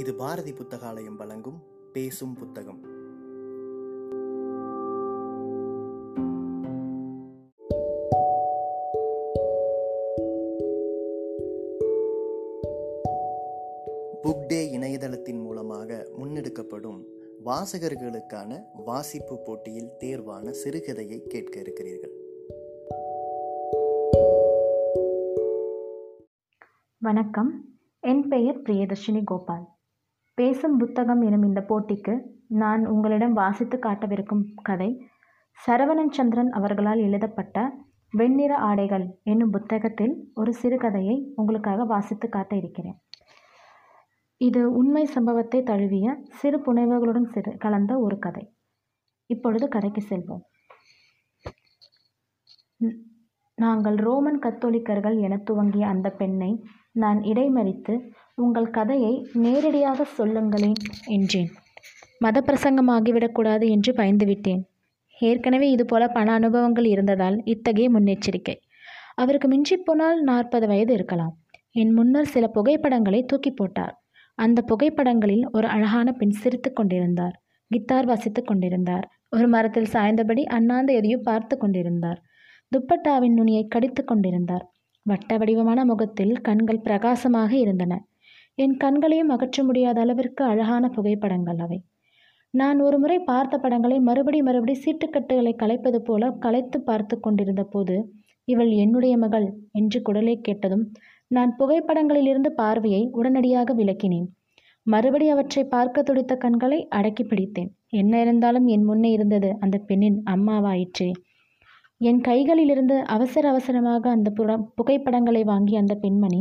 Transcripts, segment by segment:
இது பாரதி புத்தகாலயம் வழங்கும் பேசும் புத்தகம். புக் டே இணையதளத்தின் மூலமாக முன்னெடுக்கப்படும் வாசகர்களுக்கான வாசிப்பு போட்டியில் தேர்வான சிறுகதையை கேட்க இருக்கிறீர்கள். வணக்கம். என் பெயர் பிரியதர்ஷினி கோபால். பேசும் புத்தகம் எனும் இந்த போட்டிக்கு நான் உங்களிடம் வாசித்து காட்டவிருக்கும் கதை சரவணன் சந்திரன் அவர்களால் எழுதப்பட்ட வெண்ணிற ஆடைகள் என்னும் புத்தகத்தில் ஒரு சிறுகதையை உங்களுக்காக வாசித்து காட்ட இருக்கிறேன். இது உண்மை சம்பவத்தை தழுவிய சிறு புனைவுகளுடன் சிறு கலந்த ஒரு கதை. இப்பொழுது கதைக்கு செல்வோம். நாங்கள் ரோமன் கத்தோலிக்கர்கள் என துவங்கிய அந்த பெண்ணை நான் இடைமறித்து உங்கள் கதையை நேரடியாக சொல்லுங்களேன் என்றேன். மத பிரசங்கமாகிவிடக்கூடாது என்று பயந்துவிட்டேன். ஏற்கனவே இதுபோல பல அனுபவங்கள் இருந்ததால் இத்தகைய முன்னெச்சரிக்கை. அவருக்கு மிஞ்சிப் போனால் நாற்பது வயது இருக்கலாம். என் முன்னர் சில புகைப்படங்களை தூக்கி போட்டார். அந்த புகைப்படங்களில் ஒரு அழகான பெண் சிரித்துக் கொண்டிருந்தார். கித்தார் வாசித்து கொண்டிருந்தார். ஒரு மரத்தில் சாய்ந்தபடி அண்ணாந்து எதையோ பார்த்து கொண்டிருந்தார். துப்பட்டாவின் நுனியை கடித்து கொண்டிருந்தார். வட்ட வடிவமான முகத்தில் கண்கள் பிரகாசமாக இருந்தன. என் கண்களையும் அகற்ற முடியாத அளவிற்கு அழகான புகைப்படங்கள் அவை. நான் ஒரு முறை பார்த்த படங்களை மறுபடி மறுபடி சீட்டுக்கட்டுகளை கலைப்பது போல கலைத்து பார்த்து கொண்டிருந்த போது இவள் என்னுடைய மகள் என்று குடலை கேட்டதும் நான் புகைப்படங்களிலிருந்து பார்வையை உடனடியாக விலக்கினேன். மறுபடி அவற்றை பார்க்க துடித்த கண்களை அடக்கி பிடித்தேன். என்ன இருந்தாலும் என் முன்னே இருந்தது அந்த பெண்ணின் அம்மாவாயிற்றே என் கைகளிலிருந்து அவசர அவசரமாக அந்த புகைப்படங்களை வாங்கி அந்த பெண்மணி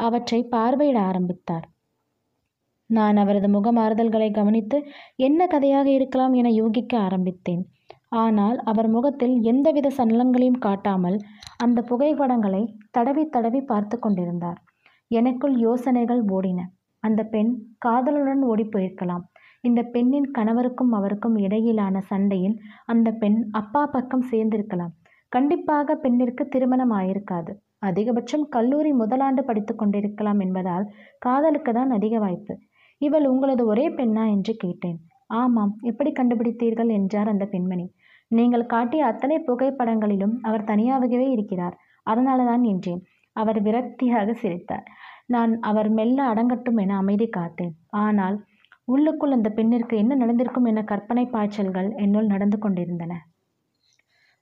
அவற்றை பார்வையிட ஆரம்பித்தார். நான் அவரது முகமாறுதல்களை கவனித்து என்ன கதையாக இருக்கலாம் என யூகிக்க ஆரம்பித்தேன். ஆனால் அவர் முகத்தில் எந்தவித சன்னலங்களையும் காட்டாமல் அந்த புகைப்படங்களை தடவி தடவி பார்த்து கொண்டிருந்தார். எனக்குள் யோசனைகள் ஓடின. அந்த பெண் காதலுடன் ஓடி போயிருக்கலாம் இந்த பெண்ணின் கணவருக்கும் அவருக்கும் இடையிலான சண்டையில் அந்த பெண் அப்பா பக்கம் சேர்ந்திருக்கலாம். கண்டிப்பாக பெண்ணிற்கு திருமணம் ஆயிருக்காது. அதிகபட்சம் கல்லூரி முதலாண்டு படித்து கொண்டிருக்கலாம் என்பதால் காதலுக்கு தான் அதிக வாய்ப்பு. இவள் உங்களது ஒரே பெண்ணா என்று கேட்டேன். ஆமாம் எப்படி கண்டுபிடித்தீர்கள் என்றார் அந்த பெண்மணி. நீங்கள் காட்டிய அத்தனை புகைப்படங்களிலும் அவர் தனியாகவே இருக்கிறார். அதனால தான் என்றேன் அவர் விரக்தியாக சிரித்தார். நான் அவர் மெல்ல அடங்கட்டும் என அமைதி காத்தேன். ஆனால் உள்ளுக்குள் அந்த பெண்ணிற்கு என்ன நடந்திருக்கும் என கற்பனை பாய்ச்சல்கள் என்னுள் நடந்து கொண்டிருந்தன.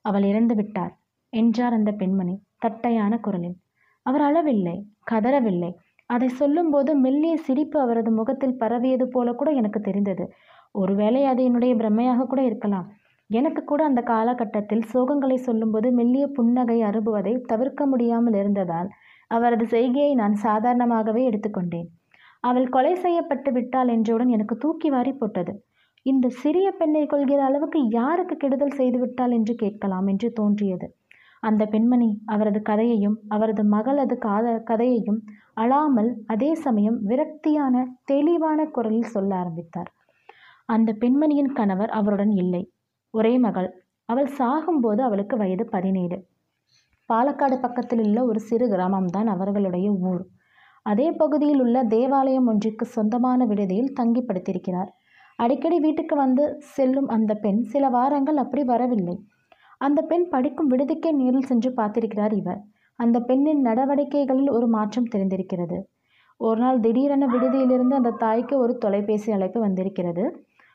அவள் இறந்து விட்டார் என்றார் அந்த பெண்மணி. தட்டையான குரலில். அவர் அளவில்லை கதறவில்லை. அதை சொல்லும்போது மெல்லிய சிரிப்பு அவரது முகத்தில் பரவியது போல கூட எனக்கு தெரிந்தது. ஒருவேளை அது என்னுடைய பிரமையாக கூட இருக்கலாம். எனக்கு கூட அந்த காலகட்டத்தில் சோகங்களை சொல்லும்போது மெல்லிய புன்னகை அருபுவதை தவிர்க்க முடியாமல் இருந்ததால் அவரது செய்கையை நான் சாதாரணமாகவே எடுத்துக்கொண்டேன். அவள் கொலை செய்யப்பட்டு விட்டாள் என்றவுடன் எனக்கு தூக்கி வாரி போட்டது. இந்த சிறிய பெண்ணை கொள்கிற அளவுக்கு யாருக்கு கெடுதல் செய்துவிட்டாள் என்று கேட்கலாம் என்று தோன்றியது. அந்த பெண்மணி அவரது கதையையும் அவரது மகளது காத கதையையும் அழாமல் அதே சமயம் விரக்தியான தெளிவான குரலில் சொல்ல ஆரம்பித்தார். அந்த பெண்மணியின் கணவர் அவருடன் இல்லை. ஒரே மகள். அவள் சாகும்போது அவளுக்கு வயது பதினேழு. பாலக்காடு பக்கத்தில் உள்ள ஒரு சிறு கிராமம்தான் அவர்களுடைய ஊர். அதே பகுதியில் உள்ள தேவாலயம் ஒன்றிற்கு சொந்தமான விடுதியில் தங்கி படுத்திருக்கிறார். அடிக்கடி வீட்டுக்கு வந்து செல்லும் அந்த பெண் சில வாரங்கள் அப்படி வரவில்லை. அந்த பெண் படிக்கும் விடுதிக்கே நேரில் சென்று பார்த்திருக்கிறார் இவர். அந்த பெண்ணின் நடவடிக்கைகளில் ஒரு மாற்றம் தெரிந்திருக்கிறது. ஒரு நாள் திடீரென விடுதியிலிருந்து அந்த தாய்க்கு ஒரு தொலைபேசி அழைப்பு வந்திருக்கிறது.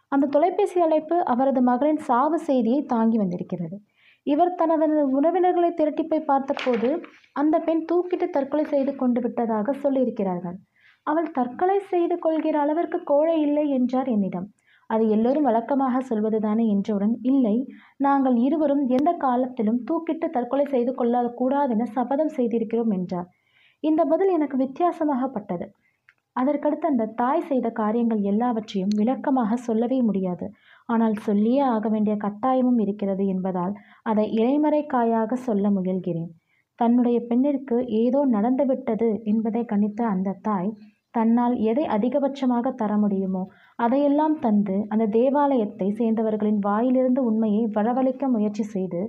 அந்த தொலைபேசி அழைப்பு அவரது மகளின் சாவு செய்தியை தாங்கி வந்திருக்கிறது. இவர் தனது உறவினர்களை திரட்டி போய் பார்த்தபோது அந்த பெண் தூக்கிட்டு தற்கொலை செய்து கொண்டு விட்டதாக சொல்லியிருக்கிறார்கள். அவள் தற்கொலை செய்து கொள்கிற அளவிற்கு கோழை இல்லை என்றார் என்னிடம். அது எல்லோரும் வழக்கமாக சொல்வதுதானே என்றவுடன் இல்லை நாங்கள் இருவரும் எந்த காலத்திலும் தூக்கிட்டு தற்கொலை செய்து கொள்ளக்கூடாதென சபதம் செய்திருக்கிறோம் என்றார். இந்த பதில் எனக்கு வித்தியாசமாகப்பட்டது அதற்கடுத்து அந்த தாய் செய்த காரியங்கள் எல்லாவற்றையும் விளக்கமாக சொல்லவே முடியாது. ஆனால் சொல்லியே ஆக வேண்டிய கட்டாயமும் இருக்கிறது என்பதால் அதை இறைமறைக்காயாக சொல்ல முயல்கிறேன். தன்னுடைய பெண்ணிற்கு ஏதோ நடந்துவிட்டது என்பதை கணித்த அந்த தாய் தன்னால் எதை அதிகபட்சமாக தர முடியுமோ அதையெல்லாம் தந்து அந்த தேவாலயத்தை சேர்ந்தவர்களின் வாயிலிருந்து உண்மையை வரவழைக்க முயற்சி செய்து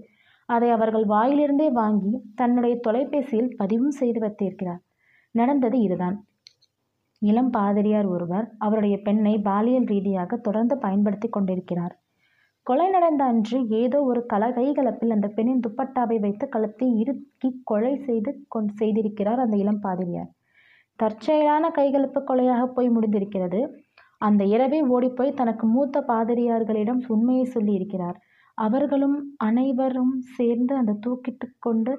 அதை அவர்கள் வாயிலிருந்தே வாங்கி தன்னுடைய தொலைபேசியில் பதிவும் செய்து வைத்திருக்கிறார். நடந்தது இதுதான். இளம் பாதிரியார் ஒருவர் அவருடைய பெண்ணை பாலியல் ரீதியாக தொடர்ந்து பயன்படுத்தி கொண்டிருக்கிறார். கொலை நடந்த அன்று ஏதோ ஒரு கல கைகலப்பில் அந்த பெண்ணின் துப்பட்டாவை வைத்து கழுத்தை இறுக்கி கொலை செய்து கொண் செய்திருக்கிறார் அந்த இளம் பாதிரியார். தற்செயலான கைகலப்பு கொலையாக போய் முடிந்திருக்கிறது. அந்த இரவே ஓடிப்போய் தனக்கு மூத்த பாதிரியார்களிடம் உண்மையை சொல்லியிருக்கிறார். அவர்களும் அனைவரும் சேர்ந்து அந்த தூக்கிட்டு கொண்டு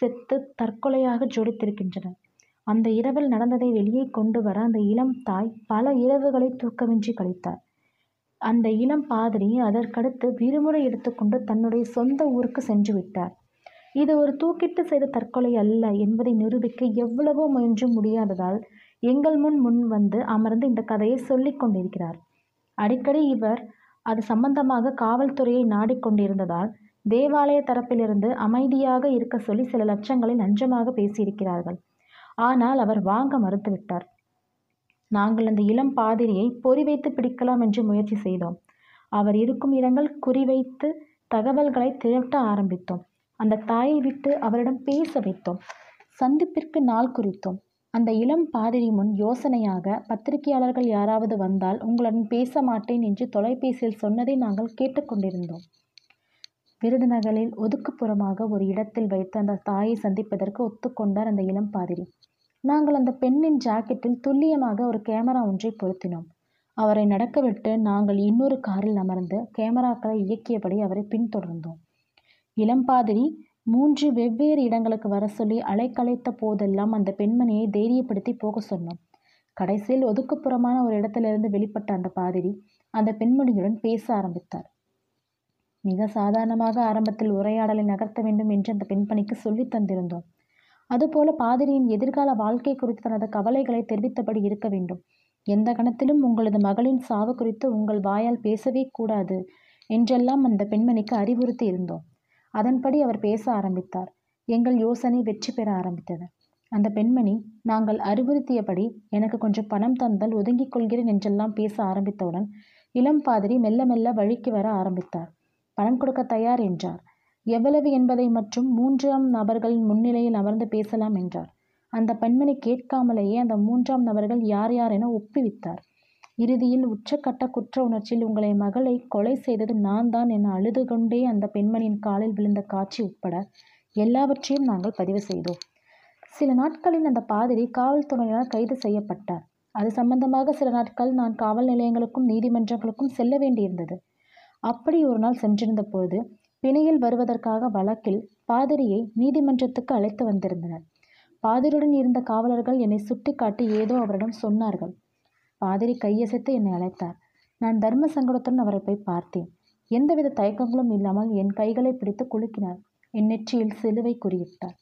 செத்து தற்கொலையாக ஜொடித்திருக்கின்றனர் அந்த இரவில் நடந்ததை வெளியே கொண்டு வர அந்த இளம் தாய் பல இரவுகளை தூக்கமின்றி கழித்தார் அந்த இளம் பாதிரி அதற்கடுத்து விடுமுறை எடுத்துக்கொண்டு தன்னுடைய சொந்த ஊருக்கு சென்று விட்டார். இது ஒரு தூக்கிட்டு செய்த தற்கொலை அல்ல என்பதை நிரூபிக்க எவ்வளவோ முயன்றும் முடியாததால் எங்கள் முன் முன் வந்து அமர்ந்து இந்த கதையை சொல்லிக் கொண்டிருக்கிறார். அடிக்கடி இவர் அது சம்பந்தமாக காவல்துறையை நாடிக்கொண்டிருந்ததால் தேவாலய தரப்பிலிருந்து அமைதியாக இருக்க சொல்லி சில லட்சங்களை லஞ்சமாக பேசியிருக்கிறார்கள். ஆனால் அவர் வாங்க மறுத்துவிட்டார். நாங்கள் அந்த இளம் பாதிரியை பொறி வைத்து பிடிக்கலாம் என்று முயற்சி செய்தோம். அவர் இருக்கும் இடங்கள் குறிவைத்து தகவல்களை திரட்ட ஆரம்பித்தோம். அந்த தாயை விட்டு அவரிடம் பேச வைத்தோம். சந்திப்பிற்கு நாள் குறித்தோம். அந்த இளம் பாதிரி முன் யோசனையாக பத்திரிகையாளர்கள் யாராவது வந்தால் உங்களுடன் பேச மாட்டேன் என்று தொலைபேசியில் சொன்னதை நாங்கள் கேட்டுக்கொண்டிருந்தோம் விருதுநகரில் ஒதுக்குப்புறமாக ஒரு இடத்தில் வைத்து அந்த தாயை சந்திப்பதற்கு ஒத்துக்கொண்டார் அந்த இளம் பாதிரி. நாங்கள் அந்த பெண்ணின் ஜாக்கெட்டில் துல்லியமாக ஒரு கேமரா ஒன்றை பொருத்தினோம். அவரை நடக்கவிட்டு நாங்கள் இன்னொரு காரில் அமர்ந்து கேமராக்களை இயக்கியபடி அவரை பின்தொடர்ந்தோம். இளம்பாதிரி மூன்று வெவ்வேறு இடங்களுக்கு வர சொல்லி அலைக்கலைத்த போதெல்லாம் அந்த பெண்மணியை தைரியப்படுத்தி போக சொன்னோம் கடைசியில் ஒதுக்குப்புறமான ஒரு இடத்திலிருந்து வெளிப்பட்ட அந்த பாதிரி அந்த பெண்மணியுடன் பேச ஆரம்பித்தார். மிக சாதாரணமாக ஆரம்பத்தில் உரையாடலை நகர்த்த வேண்டும் என்று அந்த பெண்மணிக்கு சொல்லித் தந்திருந்தோம். அதுபோல பாதிரியின் எதிர்கால வாழ்க்கை குறித்து தனது கவலைகளை தெரிவித்தபடி இருக்க வேண்டும். எந்த கணத்திலும் உங்களது மகளின் சாவு குறித்து உங்கள் வாயால் பேசவே கூடாது என்றெல்லாம் அந்த பெண்மணிக்கு அறிவுறுத்தி இருந்தோம். அதன்படி அவர் பேச ஆரம்பித்தார். எங்கள் யோசனை வெற்றி பெற ஆரம்பித்தது. அந்த பெண்மணி நாங்கள் அறிவுறுத்தியபடி எனக்கு கொஞ்சம் பணம் தந்தால் ஒதுங்கிக் கொள்கிறேன் என்றெல்லாம் பேச ஆரம்பித்தவுடன் இளம் பாதிரி மெல்ல மெல்ல வழிக்கு வர ஆரம்பித்தார். பணம் கொடுக்க தயார் என்றார். எவ்வளவு என்பதை மற்றும் மூன்றாம் நபர்களின் முன்னிலையில் அமர்ந்து பேசலாம் என்றார். அந்த பெண்மணி கேட்காமலேயே அந்த மூன்றாம் நபர்கள் யார் யார் என ஒப்புவித்தார். இறுதியில் உச்சக்கட்ட குற்ற உணர்ச்சியில் உங்களை மகளை கொலை செய்தது நான் தான் என அழுது கொண்டே அந்த பெண்மணியின் காலில் விழுந்த காட்சி உட்பட எல்லாவற்றையும் நாங்கள் பதிவு செய்தோம். சில நாட்களில் அந்த பாதிரி காவல்துறையினர் கைது செய்யப்பட்டார். அது சம்பந்தமாக சில நாட்கள் நான் காவல் நிலையங்களுக்கும் நீதிமன்றங்களுக்கும் செல்ல வேண்டியிருந்தது. அப்படி ஒரு நாள் சென்றிருந்த பொழுது பிணையில் வருவதற்காக வழக்கில் பாதிரியை நீதிமன்றத்துக்கு அழைத்து வந்திருந்தனர். பாதிரியுடன் இருந்த காவலர்கள் என்னை சுட்டிக்காட்டி ஏதோ அவரிடம் சொன்னார்கள். பாதிரி கையசைத்து என்னை அழைத்தார். நான் தர்ம சங்கடத்துடன் அவரை போய் பார்த்தேன். எந்தவித தயக்கங்களும் இல்லாமல் என் கைகளை பிடித்து குலுக்கினார். என் நெற்றியில் சிலுவை குறியிட்டார்.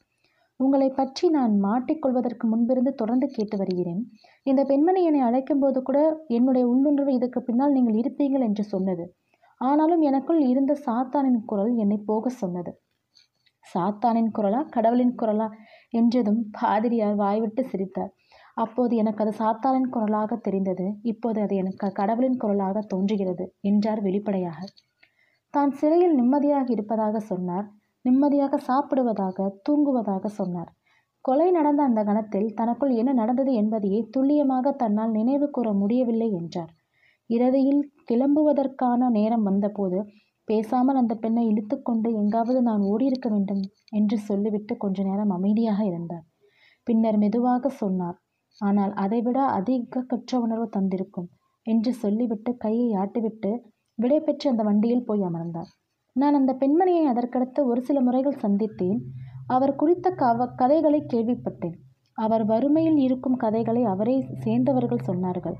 உங்களை பற்றி நான் மாட்டிக்கொள்வதற்கு முன்பிருந்து தொடர்ந்து கேட்டு வருகிறேன். இந்த பெண்மணி என்னை அழைக்கும்போது கூட என்னுடைய உள்ளுணர்வு இதற்கு பின்னால் நீங்கள் இருப்பீர்கள் என்று சொன்னது. ஆனாலும் எனக்குள் இருந்த சாத்தானின் குரல் என்னை போக சொன்னது. சாத்தானின் குரலா கடவுளின் குரலா என்றதும் பாதிரியார் வாய்விட்டு சிரித்தார். அப்போது எனக்கு அது சாத்தானின் குரலாக தெரிந்தது. இப்போது அது எனக்கு கடவுளின் குரலாக தோன்றுகிறது என்றார் வெளிப்படையாக. தான் சிறையில் நிம்மதியாக இருப்பதாக சொன்னார் நிம்மதியாக சாப்பிடுவதாக தூங்குவதாக சொன்னார். கொலை நடந்த அந்த கணத்தில் தனக்குள் என்ன நடந்தது என்பதையே துல்லியமாக தன்னால் நினைவு கூற முடியவில்லை என்றார். இறுதியில் கிளம்புவதற்கான நேரம் வந்தபோது பேசாமல் அந்த பெண்ணை இழுத்துக்கொண்டு எங்காவது நான் ஓடியிருக்க வேண்டும் என்று சொல்லிவிட்டு கொஞ்ச நேரம் அமைதியாக இருந்தார். பின்னர் மெதுவாக சொன்னார் ஆனால் அதைவிட அதிக குற்ற உணர்வு தந்திருக்கும் என்று சொல்லிவிட்டு கையை ஆட்டிவிட்டு விடை பெற்று அந்த வண்டியில் போய் அமர்ந்தார். நான் அந்த பெண்மணியை அதற்கடுத்து ஒரு சில முறைகள் சந்தித்தேன். அவர் குறித்த கவ கதைகளை கேள்விப்பட்டேன். அவர் வறுமையில் இருக்கும் கதைகளை அவரே சேர்ந்தவர்கள் சொன்னார்கள்.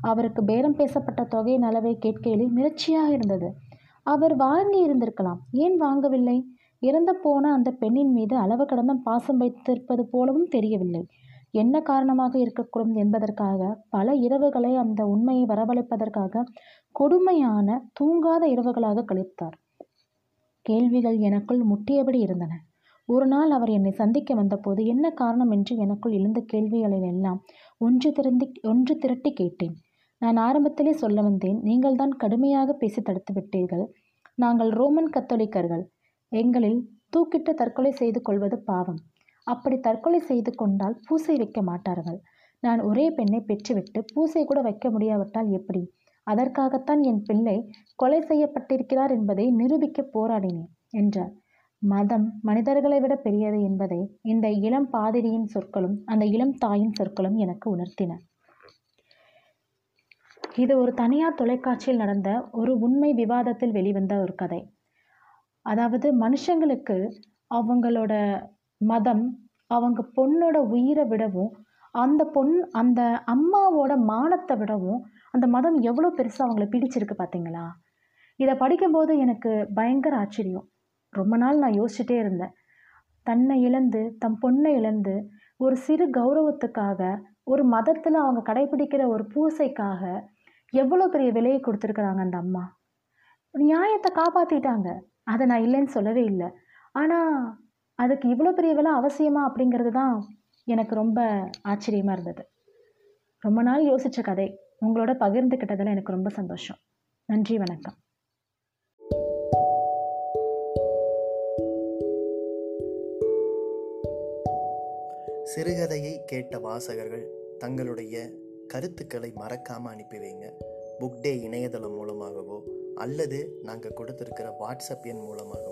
அவருக்கு பேரம் பேசப்பட்ட தொகையின் அளவை கேட்கையில் மிரட்சியாக இருந்தது. அவர் வாங்கி இருந்திருக்கலாம். ஏன் வாங்கவில்லை? இறந்து போன அந்த பெண்ணின் மீது அளவு கடந்த பாசம் வைத்திருப்பது போலவும் தெரியவில்லை. என்ன காரணமாக இருக்கக்கூடும் என்பதற்காக பல இரவுகளை அந்த உண்மையை வரவழைப்பதற்காக கொடுமையான தூங்காத இரவுகளாக கழித்தார். கேள்விகள் எனக்குள் முட்டியபடி இருந்தன. ஒரு நாள் அவர் என்னை சந்திக்க வந்தபோது என்ன காரணம் என்று எனக்குள் எழுந்த கேள்விகளில் எல்லாம் ஒன்று திரண்டி ஒன்று திரட்டி கேட்டேன். நான் ஆரம்பத்திலே சொல்ல வந்தேன் நீங்கள் தான் கடுமையாக பேசி தடுத்து விட்டீர்கள். நாங்கள் ரோமன் கத்தோலிக்கர்கள். எங்களில் தூக்கிட்டு தற்கொலை செய்து கொள்வது பாவம். அப்படி தற்கொலை செய்து கொண்டால் பூசை வைக்க மாட்டார்கள். நான் ஒரே பெண்ணை பெற்றுவிட்டு பூசை கூட வைக்க முடியாவிட்டால் எப்படி? அதற்காகத்தான் என் பிள்ளை கொலை செய்யப்பட்டிருக்கிறார் என்பதை நிரூபிக்க போராடினேன் என்றார். மதம் மனிதர்களை விட பெரியது என்பதை இந்த இளம் பாதிரியின் சொற்களும் அந்த இளம் தாயின் சொற்களும் எனக்கு உணர்த்தின. இது ஒரு தனியார் தொலைக்காட்சியில் நடந்த ஒரு உண்மை விவாதத்தில் வெளிவந்த ஒரு கதை. அதாவது மனுஷங்களுக்கு அவங்களோட மதம் அவங்க பொண்ணோட உயிரை விடவும் அந்த பொன் அந்த அம்மாவோட மானத்தை விடவும் அந்த மதம் எவ்வளோ பெருசாக அவங்கள பிடிச்சிருக்கு பார்த்தீங்களா? இதை படிக்கும்போது எனக்கு பயங்கர ஆச்சரியம். ரொம்ப நாள் நான் யோசிச்சுட்டே இருந்தேன். தன்னை இழந்து தம் பொண்ணை இழந்து ஒரு சிறு கௌரவத்துக்காக ஒரு மதத்தில் அவங்க கடைபிடிக்கிற ஒரு பூசைக்காக எவ்வளோ பெரிய விலையை கொடுத்துருக்குறாங்க அந்த அம்மா. நியாயத்தை காப்பாற்றிட்டாங்க அதை நான் இல்லைன்னு சொல்லவே இல்லை. ஆனால் அதுக்கு இவ்வளோ பெரிய விலை அவசியமா அப்படிங்கிறது தான் எனக்கு ரொம்ப ஆச்சரியமாக இருந்தது. ரொம்ப நாள் யோசித்த கதை. உங்களோட பகிர்ந்துக்கிட்டதில் எனக்கு ரொம்ப சந்தோஷம். நன்றி வணக்கம். சிறுகதையை கேட்ட வாசகர்கள் தங்களுடைய கருத்துக்களை மறக்காமல் அனுப்பி வைங்க. புக் டே இணையதளம் மூலமாகவோ அல்லது நாங்கள் கொடுத்துருக்கிற வாட்ஸ்அப் எண் மூலமாகவோ